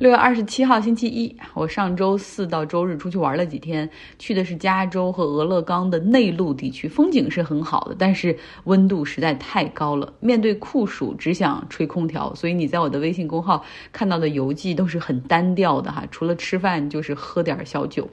六月二十七号星期一，我上周四到周日出去玩了几天，去的是加州和俄勒冈的内陆地区，风景是很好的，但是温度实在太高了。面对酷暑，只想吹空调，所以你在我的微信公号看到的游记都是很单调的哈，除了吃饭就是喝点小酒。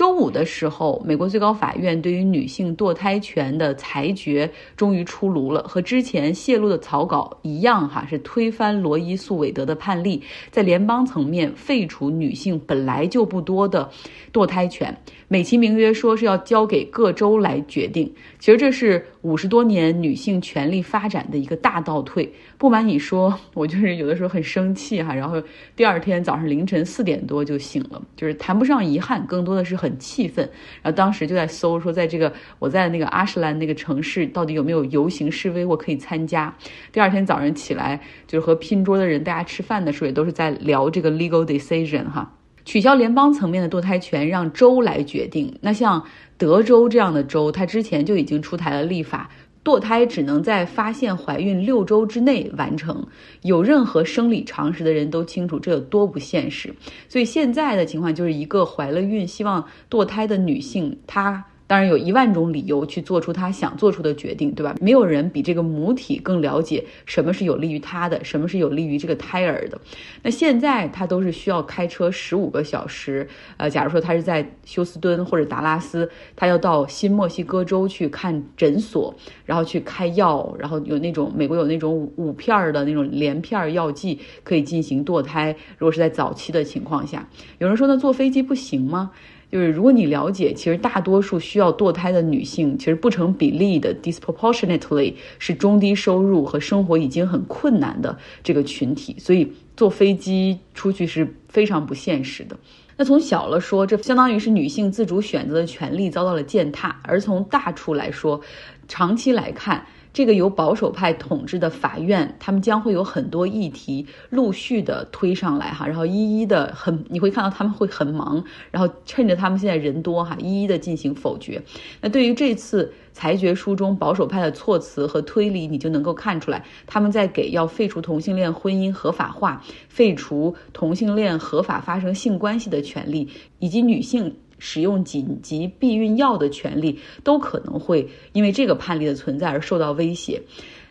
周五的时候，美国最高法院对于女性堕胎权的裁决终于出炉了，和之前泄露的草稿一样，哈，是推翻罗伊诉韦德的判例，在联邦层面废除女性本来就不多的堕胎权，美其名曰说是要交给各州来决定。其实这是五十多年女性权利发展的一个大倒退。不瞒你说，我就是有的时候很生气哈，然后第二天早上凌晨四点多就醒了，就是谈不上遗憾，更多的是很很气愤。然后当时就在搜说，在这个我在那个阿什兰那个城市，到底有没有游行示威，我可以参加。第二天早上起来，就是和拼桌的人大家吃饭的时候，也都是在聊这个 legal decision 哈，取消联邦层面的堕胎权，让州来决定。那像。德州这样的州，它之前就已经出台了立法，堕胎只能在发现怀孕六周之内完成。有任何生理常识的人都清楚这有多不现实。所以现在的情况就是一个怀了孕希望堕胎的女性，她。当然有一万种理由去做出他想做出的决定，对吧？没有人比这个母体更了解什么是有利于他的，什么是有利于这个胎儿的。那现在他都是需要开车十五个小时，呃，假如说他是在休斯敦或者达拉斯，他要到新墨西哥州去看诊所，然后去开药，然后有那种美国有那种五片的那种连片药剂可以进行堕胎。如果是在早期的情况下，有人说那坐飞机不行吗？就是如果你了解，其实大多数需要堕胎的女性，其实不成比例的 disproportionately 是中低收入和生活已经很困难的这个群体，所以坐飞机出去是非常不现实的。那从小了说，这相当于是女性自主选择的权利遭到了践踏；而从大处来说，长期来看。这个由保守派统治的法院，他们将会有很多议题陆续的推上来哈，然后一一的很，你会看到他们会很忙，然后趁着他们现在人多哈，一一的进行否决。那对于这次裁决书中保守派的措辞和推理，你就能够看出来，他们在给要废除同性恋婚姻合法化、废除同性恋合法发生性关系的权利，以及女性。使用紧急避孕药的权利都可能会因为这个判例的存在而受到威胁。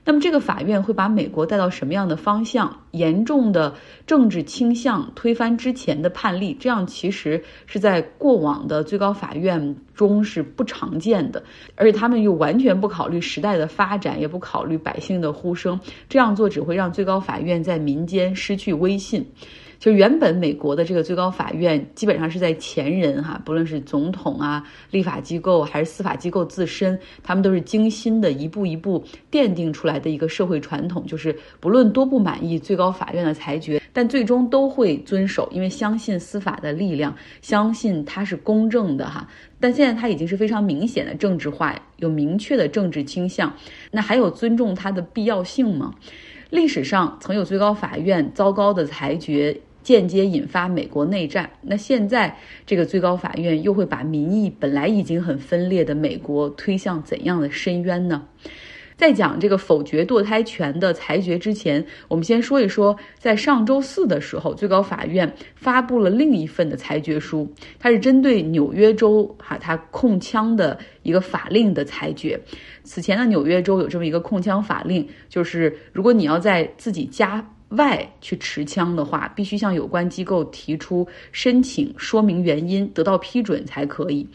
那么，这个法院会把美国带到什么样的方向？严重的政治倾向推翻之前的判例，这样其实是在过往的最高法院中是不常见的。而且，他们又完全不考虑时代的发展，也不考虑百姓的呼声。这样做只会让最高法院在民间失去威信。就原本美国的这个最高法院，基本上是在前人哈，不论是总统啊、立法机构还是司法机构自身，他们都是精心的一步一步奠定出来的一个社会传统，就是不论多不满意最高法院的裁决，但最终都会遵守，因为相信司法的力量，相信它是公正的哈。但现在它已经是非常明显的政治化，有明确的政治倾向，那还有尊重它的必要性吗？历史上曾有最高法院糟糕的裁决。间接引发美国内战，那现在这个最高法院又会把民意本来已经很分裂的美国推向怎样的深渊呢？在讲这个否决堕胎权的裁决之前，我们先说一说，在上周四的时候，最高法院发布了另一份的裁决书，它是针对纽约州哈它控枪的一个法令的裁决。此前的纽约州有这么一个控枪法令，就是如果你要在自己家。外去持枪的话，必须向有关机构提出申请，说明原因，得到批准才可以。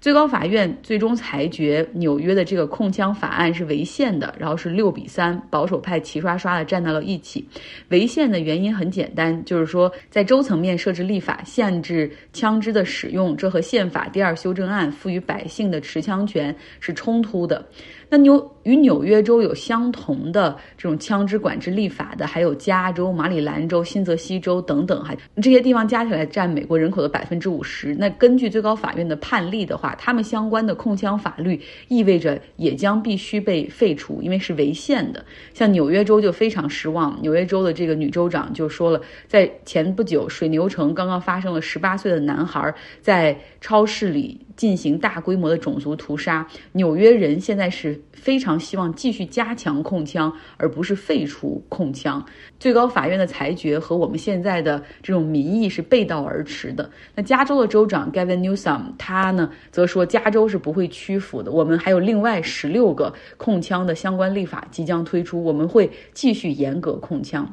最高法院最终裁决纽约的这个控枪法案是违宪的，然后是六比三，保守派齐刷刷的站到了一起。违宪的原因很简单，就是说在州层面设置立法限制枪支的使用，这和宪法第二修正案赋予百姓的持枪权是冲突的。那纽与纽约州有相同的这种枪支管制立法的，还有加州、马里兰州、新泽西州等等，哈，这些地方加起来占美国人口的百分之五十。那根据最高法院的判例的话，他们相关的控枪法律意味着也将必须被废除，因为是违宪的。像纽约州就非常失望，纽约州的这个女州长就说了，在前不久水牛城刚刚发生了十八岁的男孩在超市里。进行大规模的种族屠杀。纽约人现在是非常希望继续加强控枪，而不是废除控枪。最高法院的裁决和我们现在的这种民意是背道而驰的。那加州的州长 Gavin Newsom 他呢，则说加州是不会屈服的。我们还有另外十六个控枪的相关立法即将推出，我们会继续严格控枪。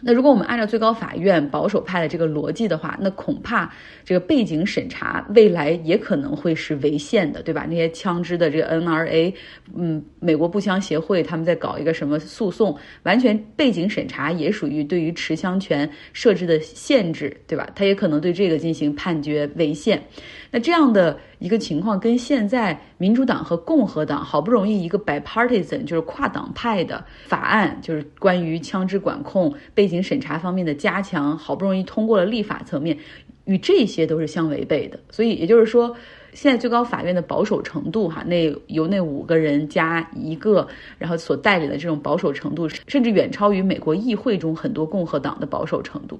那如果我们按照最高法院保守派的这个逻辑的话，那恐怕这个背景审查未来也可能会是违宪的，对吧？那些枪支的这个 NRA，嗯，美国步枪协会他们在搞一个什么诉讼，完全背景审查也属于对于持枪权设置的限制，对吧？他也可能对这个进行判决违宪。那这样的一个情况，跟现在民主党和共和党好不容易一个 bipartisan 就是跨党派的法案，就是关于枪支管控、背景审查方面的加强，好不容易通过了立法层面，与这些都是相违背的。所以也就是说，现在最高法院的保守程度，哈，那由那五个人加一个，然后所带领的这种保守程度，甚至远超于美国议会中很多共和党的保守程度。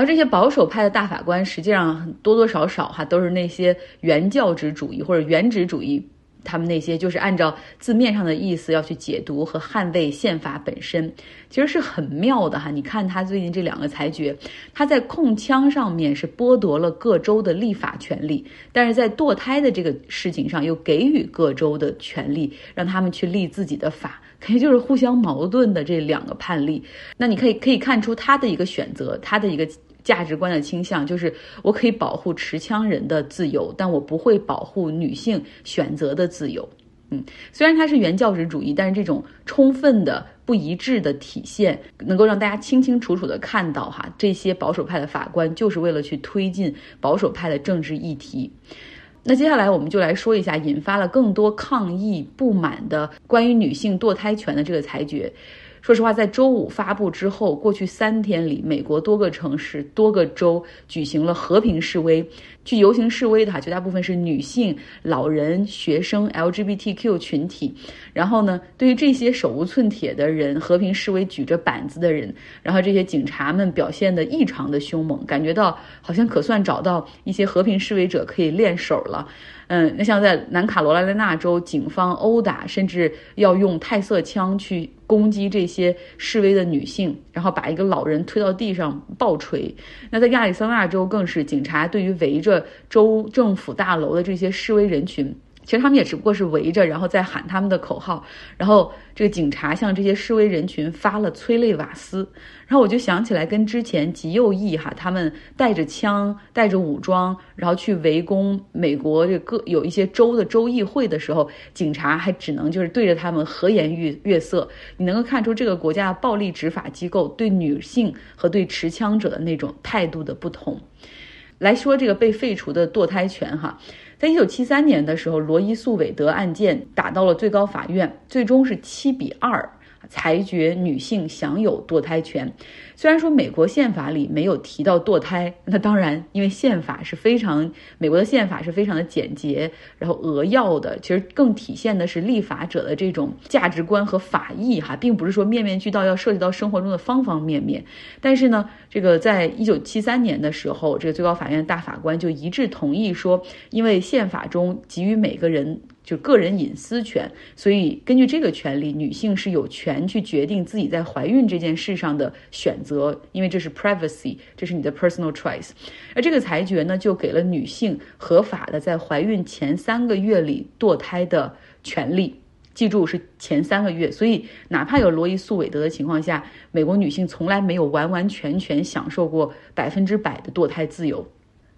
而这些保守派的大法官，实际上多多少少哈都是那些原教旨主义或者原旨主义，他们那些就是按照字面上的意思要去解读和捍卫宪法本身，其实是很妙的哈。你看他最近这两个裁决，他在控枪上面是剥夺了各州的立法权利，但是在堕胎的这个事情上又给予各州的权利，让他们去立自己的法。肯定就是互相矛盾的这两个判例，那你可以可以看出他的一个选择，他的一个价值观的倾向，就是我可以保护持枪人的自由，但我不会保护女性选择的自由。嗯，虽然他是原教旨主义，但是这种充分的不一致的体现，能够让大家清清楚楚的看到哈，这些保守派的法官就是为了去推进保守派的政治议题。那接下来我们就来说一下引发了更多抗议不满的关于女性堕胎权的这个裁决。说实话，在周五发布之后，过去三天里，美国多个城市、多个州举行了和平示威。去游行示威的哈，绝大部分是女性、老人、学生、LGBTQ 群体。然后呢，对于这些手无寸铁的人，和平示威举着板子的人，然后这些警察们表现得异常的凶猛，感觉到好像可算找到一些和平示威者可以练手了。嗯，那像在南卡罗来纳州，警方殴打，甚至要用泰瑟枪去攻击这些示威的女性，然后把一个老人推到地上暴锤。那在亚利桑那州，更是警察对于围着州政府大楼的这些示威人群。其实他们也只不过是围着，然后再喊他们的口号，然后这个警察向这些示威人群发了催泪瓦斯，然后我就想起来跟之前极右翼哈，他们带着枪、带着武装，然后去围攻美国这各有一些州的州议会的时候，警察还只能就是对着他们和颜悦悦色。你能够看出这个国家的暴力执法机构对女性和对持枪者的那种态度的不同。来说这个被废除的堕胎权哈。在一九七三年的时候，罗伊诉韦德案件打到了最高法院，最终是七比二裁决女性享有堕胎权。虽然说美国宪法里没有提到堕胎，那当然，因为宪法是非常美国的宪法是非常的简洁，然后扼要的，其实更体现的是立法者的这种价值观和法意哈，并不是说面面俱到，要涉及到生活中的方方面面。但是呢，这个在一九七三年的时候，这个最高法院大法官就一致同意说，因为宪法中给予每个人。就个人隐私权，所以根据这个权利，女性是有权去决定自己在怀孕这件事上的选择，因为这是 privacy，这是你的 personal choice。而这个裁决呢，就给了女性合法的在怀孕前三个月里堕胎的权利。记住是前三个月，所以哪怕有罗伊诉韦德的情况下，美国女性从来没有完完全全享受过百分之百的堕胎自由。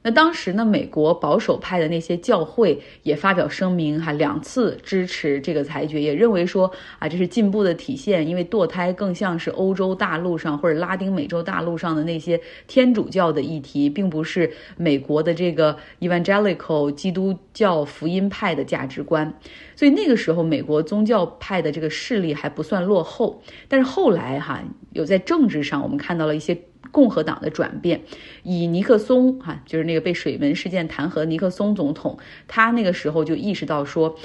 那当时呢，美国保守派的那些教会也发表声明，哈，两次支持这个裁决，也认为说啊，这是进步的体现，因为堕胎更像是欧洲大陆上或者拉丁美洲大陆上的那些天主教的议题，并不是美国的这个 evangelical 基督教福音派的价值观。所以那个时候，美国宗教派的这个势力还不算落后。但是后来哈，有在政治上，我们看到了一些。共和党的转变，以尼克松哈，就是那个被水门事件弹劾尼克松总统，他那个时候就意识到说，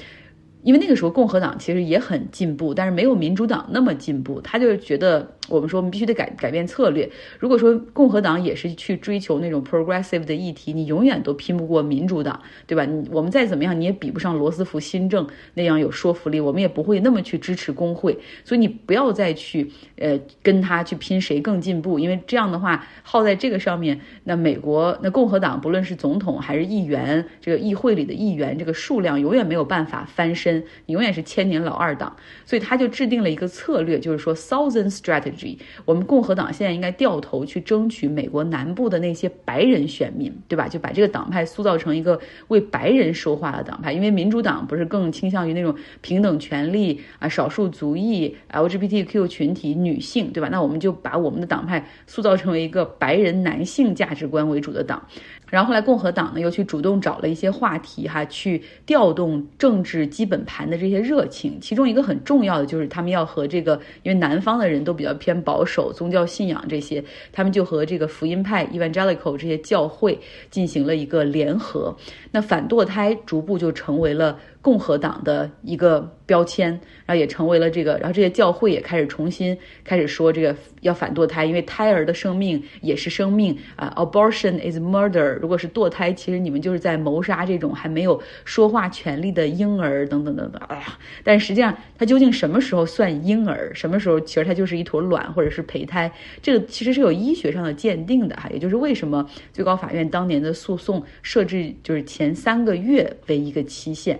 因为那个时候共和党其实也很进步，但是没有民主党那么进步，他就觉得我们说我们必须得改改变策略。如果说共和党也是去追求那种 progressive 的议题，你永远都拼不过民主党，对吧？你我们再怎么样，你也比不上罗斯福新政那样有说服力，我们也不会那么去支持工会。所以你不要再去呃跟他去拼谁更进步，因为这样的话耗在这个上面，那美国那共和党不论是总统还是议员，这个议会里的议员这个数量永远没有办法翻身，永远是千年老二党。所以他就制定了一个策略，就是说 Southern Strategy，我们共和党现在应该掉头去争取美国南部的那些白人选民，对吧？就把这个党派塑造成一个为白人说话的党派，因为民主党不是更倾向于那种平等权利啊、少数族裔、LGBTQ 群体、女性，对吧？那我们就把我们的党派塑造成为一个白人男性价值观为主的党。然后后来共和党呢又去主动找了一些话题哈，去调动政治基本盘的这些热情。其中一个很重要的就是他们要和这个，因为南方的人都比较偏保守，宗教信仰这些，他们就和这个福音派 Evangelical 这些教会进行了一个联合。那反堕胎逐步就成为了。共和党的一个标签，然后也成为了这个，然后这些教会也开始重新开始说这个要反堕胎，因为胎儿的生命也是生命啊，abortion is murder。如果是堕胎，其实你们就是在谋杀这种还没有说话权利的婴儿等等等等。哎呀，但实际上它究竟什么时候算婴儿，什么时候其实它就是一坨卵或者是胚胎，这个其实是有医学上的鉴定的哈。也就是为什么最高法院当年的诉讼设置就是前三个月为一个期限。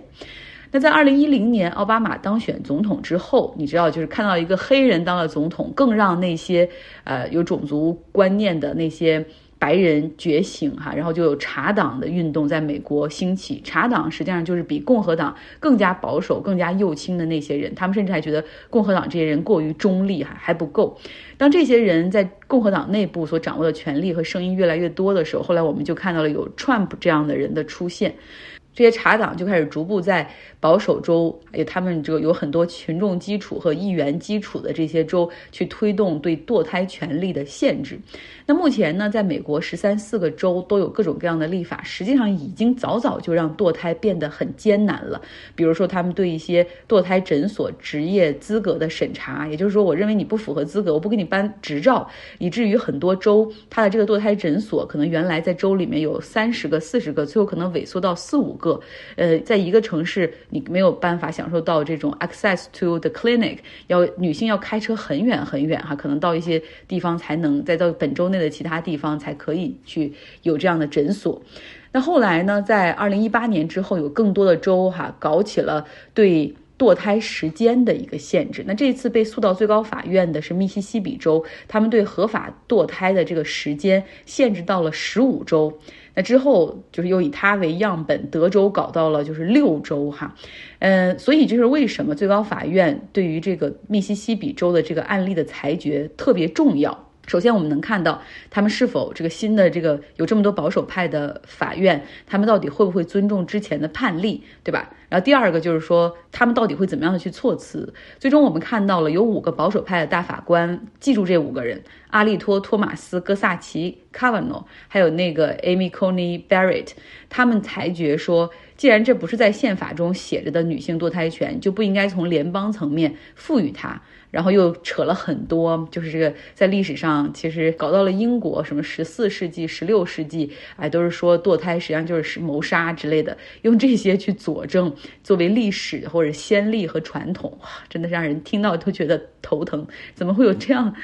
那在二零一零年奥巴马当选总统之后，你知道，就是看到一个黑人当了总统，更让那些呃有种族观念的那些白人觉醒哈，然后就有茶党的运动在美国兴起。茶党实际上就是比共和党更加保守、更加右倾的那些人，他们甚至还觉得共和党这些人过于中立哈，还不够。当这些人在共和党内部所掌握的权力和声音越来越多的时候，后来我们就看到了有 Trump 这样的人的出现。这些茶党就开始逐步在保守州，有他们这个有很多群众基础和议员基础的这些州去推动对堕胎权利的限制。那目前呢，在美国十三四个州都有各种各样的立法，实际上已经早早就让堕胎变得很艰难了。比如说，他们对一些堕胎诊所职业资格的审查，也就是说，我认为你不符合资格，我不给你颁执照，以至于很多州它的这个堕胎诊所可能原来在州里面有三十个、四十个，最后可能萎缩到四五个。呃，在一个城市，你没有办法享受到这种 access to the clinic，要女性要开车很远很远哈，可能到一些地方才能，再到本州内的其他地方才可以去有这样的诊所。那后来呢，在二零一八年之后，有更多的州哈搞起了对。堕胎时间的一个限制。那这次被诉到最高法院的是密西西比州，他们对合法堕胎的这个时间限制到了十五周。那之后就是又以它为样本，德州搞到了就是六州哈。嗯，所以就是为什么最高法院对于这个密西西比州的这个案例的裁决特别重要。首先，我们能看到他们是否这个新的这个有这么多保守派的法院，他们到底会不会尊重之前的判例，对吧？然后第二个就是说，他们到底会怎么样的去措辞？最终我们看到了有五个保守派的大法官，记住这五个人：阿利托·托马斯·戈萨奇卡瓦诺还有那个 Amy Coney Barrett。他们裁决说，既然这不是在宪法中写着的女性堕胎权，就不应该从联邦层面赋予它。然后又扯了很多，就是这个在历史上其实搞到了英国，什么十四世纪、十六世纪，哎，都是说堕胎实际上就是谋杀之类的，用这些去佐证作为历史或者先例和传统，真的让人听到都觉得头疼。怎么会有这样？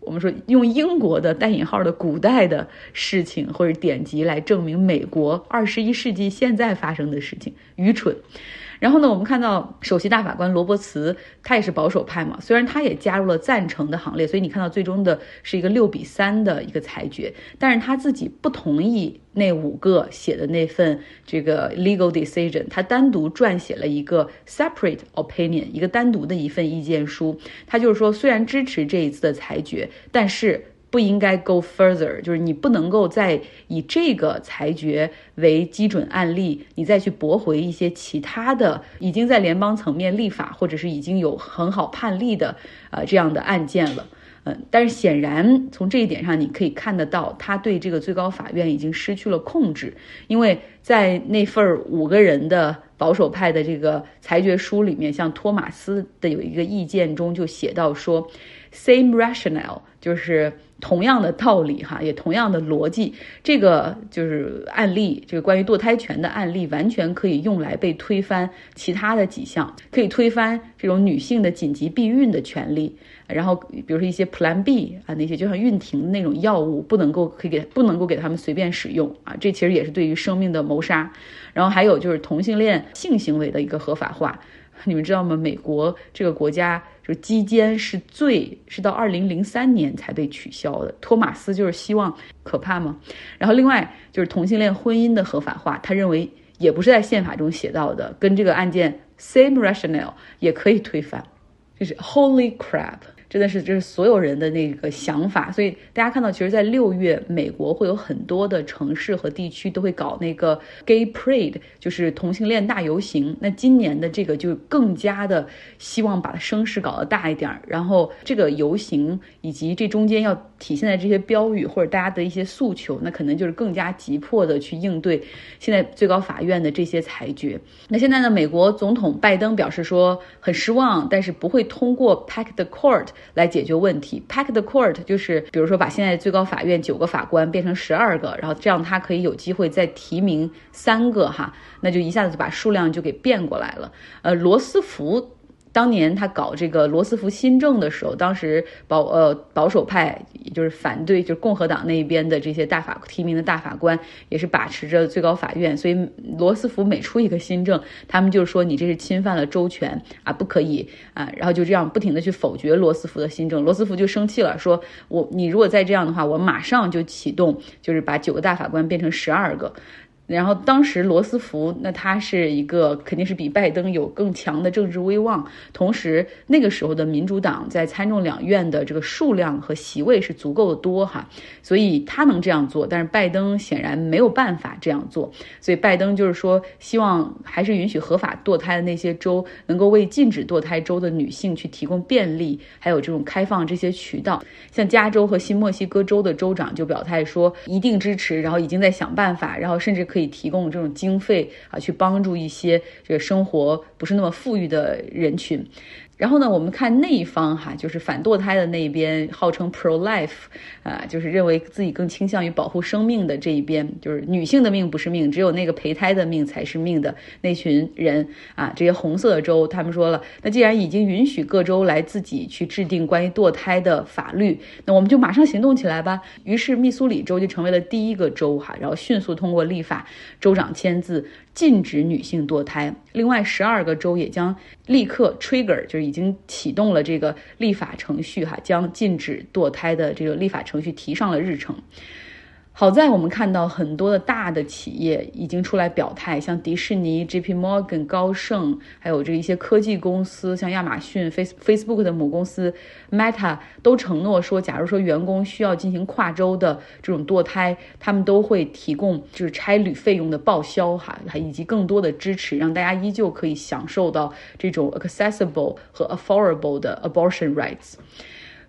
我们说用英国的带引号的古代的事情或者典籍来证明美国二十一世纪现在发生的事情，愚蠢。然后呢，我们看到首席大法官罗伯茨，他也是保守派嘛，虽然他也加入了赞成的行列，所以你看到最终的是一个六比三的一个裁决，但是他自己不同意那五个写的那份这个 legal decision，他单独撰写了一个 separate opinion，一个单独的一份意见书，他就是说虽然支持这一次的裁决，但是。不应该 go further，就是你不能够再以这个裁决为基准案例，你再去驳回一些其他的已经在联邦层面立法或者是已经有很好判例的呃这样的案件了。嗯，但是显然从这一点上，你可以看得到，他对这个最高法院已经失去了控制，因为在那份五个人的保守派的这个裁决书里面，像托马斯的有一个意见中就写到说，same rationale 就是。同样的道理哈，也同样的逻辑，这个就是案例，这个关于堕胎权的案例，完全可以用来被推翻其他的几项，可以推翻这种女性的紧急避孕的权利，然后比如说一些 Plan B 啊那些，就像孕停那种药物，不能够可以给不能够给他们随便使用啊，这其实也是对于生命的某谋杀。然后还有就是同性恋性行为的一个合法化。你们知道吗？美国这个国家就是基奸是最是到二零零三年才被取消的。托马斯就是希望可怕吗？然后另外就是同性恋婚姻的合法化，他认为也不是在宪法中写到的，跟这个案件 same rationale 也可以推翻，就是 Holy crap！真的是，这是所有人的那个想法，所以大家看到，其实，在六月，美国会有很多的城市和地区都会搞那个 Gay Parade，就是同性恋大游行。那今年的这个就更加的希望把声势搞得大一点儿，然后这个游行以及这中间要体现在这些标语或者大家的一些诉求，那可能就是更加急迫的去应对现在最高法院的这些裁决。那现在呢，美国总统拜登表示说很失望，但是不会通过 Pack the Court。来解决问题，pack the court 就是，比如说把现在最高法院九个法官变成十二个，然后这样他可以有机会再提名三个哈，那就一下子就把数量就给变过来了。呃，罗斯福。当年他搞这个罗斯福新政的时候，当时保呃保守派也就是反对，就是共和党那一边的这些大法提名的大法官，也是把持着最高法院。所以罗斯福每出一个新政，他们就说你这是侵犯了州权啊，不可以啊，然后就这样不停的去否决罗斯福的新政。罗斯福就生气了，说我你如果再这样的话，我马上就启动，就是把九个大法官变成十二个。然后当时罗斯福，那他是一个肯定是比拜登有更强的政治威望，同时那个时候的民主党在参众两院的这个数量和席位是足够的多哈，所以他能这样做，但是拜登显然没有办法这样做，所以拜登就是说希望还是允许合法堕胎的那些州能够为禁止堕胎州的女性去提供便利，还有这种开放这些渠道，像加州和新墨西哥州的州长就表态说一定支持，然后已经在想办法，然后甚至。可以提供这种经费啊，去帮助一些这个生活不是那么富裕的人群。然后呢，我们看那一方哈，就是反堕胎的那一边，号称 pro life，啊，就是认为自己更倾向于保护生命的这一边，就是女性的命不是命，只有那个胚胎的命才是命的那群人啊，这些红色的州，他们说了，那既然已经允许各州来自己去制定关于堕胎的法律，那我们就马上行动起来吧。于是密苏里州就成为了第一个州哈，然后迅速通过立法，州长签字。禁止女性堕胎，另外十二个州也将立刻 trigger，就是已已经启动了这个立法程序哈，将禁止堕胎的这个立法程序提上了日程。好在我们看到很多的大的企业已经出来表态，像迪士尼、J.P. Morgan、高盛，还有这一些科技公司，像亚马逊、Face Facebook 的母公司 Meta 都承诺说，假如说员工需要进行跨州的这种堕胎，他们都会提供就是差旅费用的报销哈，还以及更多的支持，让大家依旧可以享受到这种 accessible 和 affordable 的 abortion rights。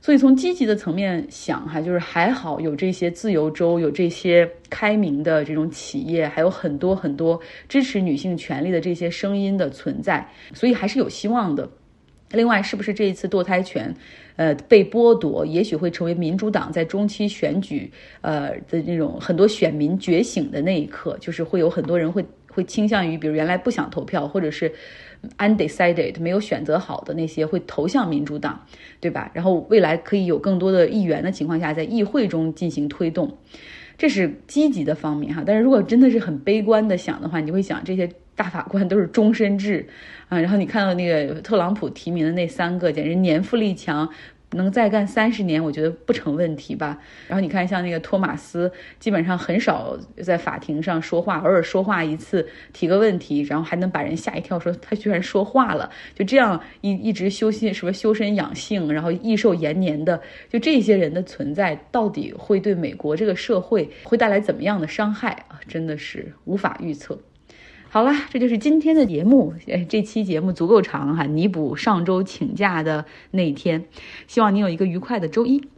所以从积极的层面想哈，就是还好有这些自由州，有这些开明的这种企业，还有很多很多支持女性权利的这些声音的存在，所以还是有希望的。另外，是不是这一次堕胎权，呃，被剥夺，也许会成为民主党在中期选举，呃的那种很多选民觉醒的那一刻，就是会有很多人会会倾向于，比如原来不想投票，或者是。Undecided 没有选择好的那些会投向民主党，对吧？然后未来可以有更多的议员的情况下，在议会中进行推动，这是积极的方面哈。但是如果真的是很悲观的想的话，你会想这些大法官都是终身制啊，然后你看到那个特朗普提名的那三个，简直年富力强。能再干三十年，我觉得不成问题吧。然后你看，像那个托马斯，基本上很少在法庭上说话，偶尔说话一次，提个问题，然后还能把人吓一跳，说他居然说话了。就这样一一直修心什么修身养性，然后益寿延年的，就这些人的存在，到底会对美国这个社会会带来怎么样的伤害啊？真的是无法预测。好啦，这就是今天的节目。哎，这期节目足够长哈，弥补上周请假的那一天。希望你有一个愉快的周一。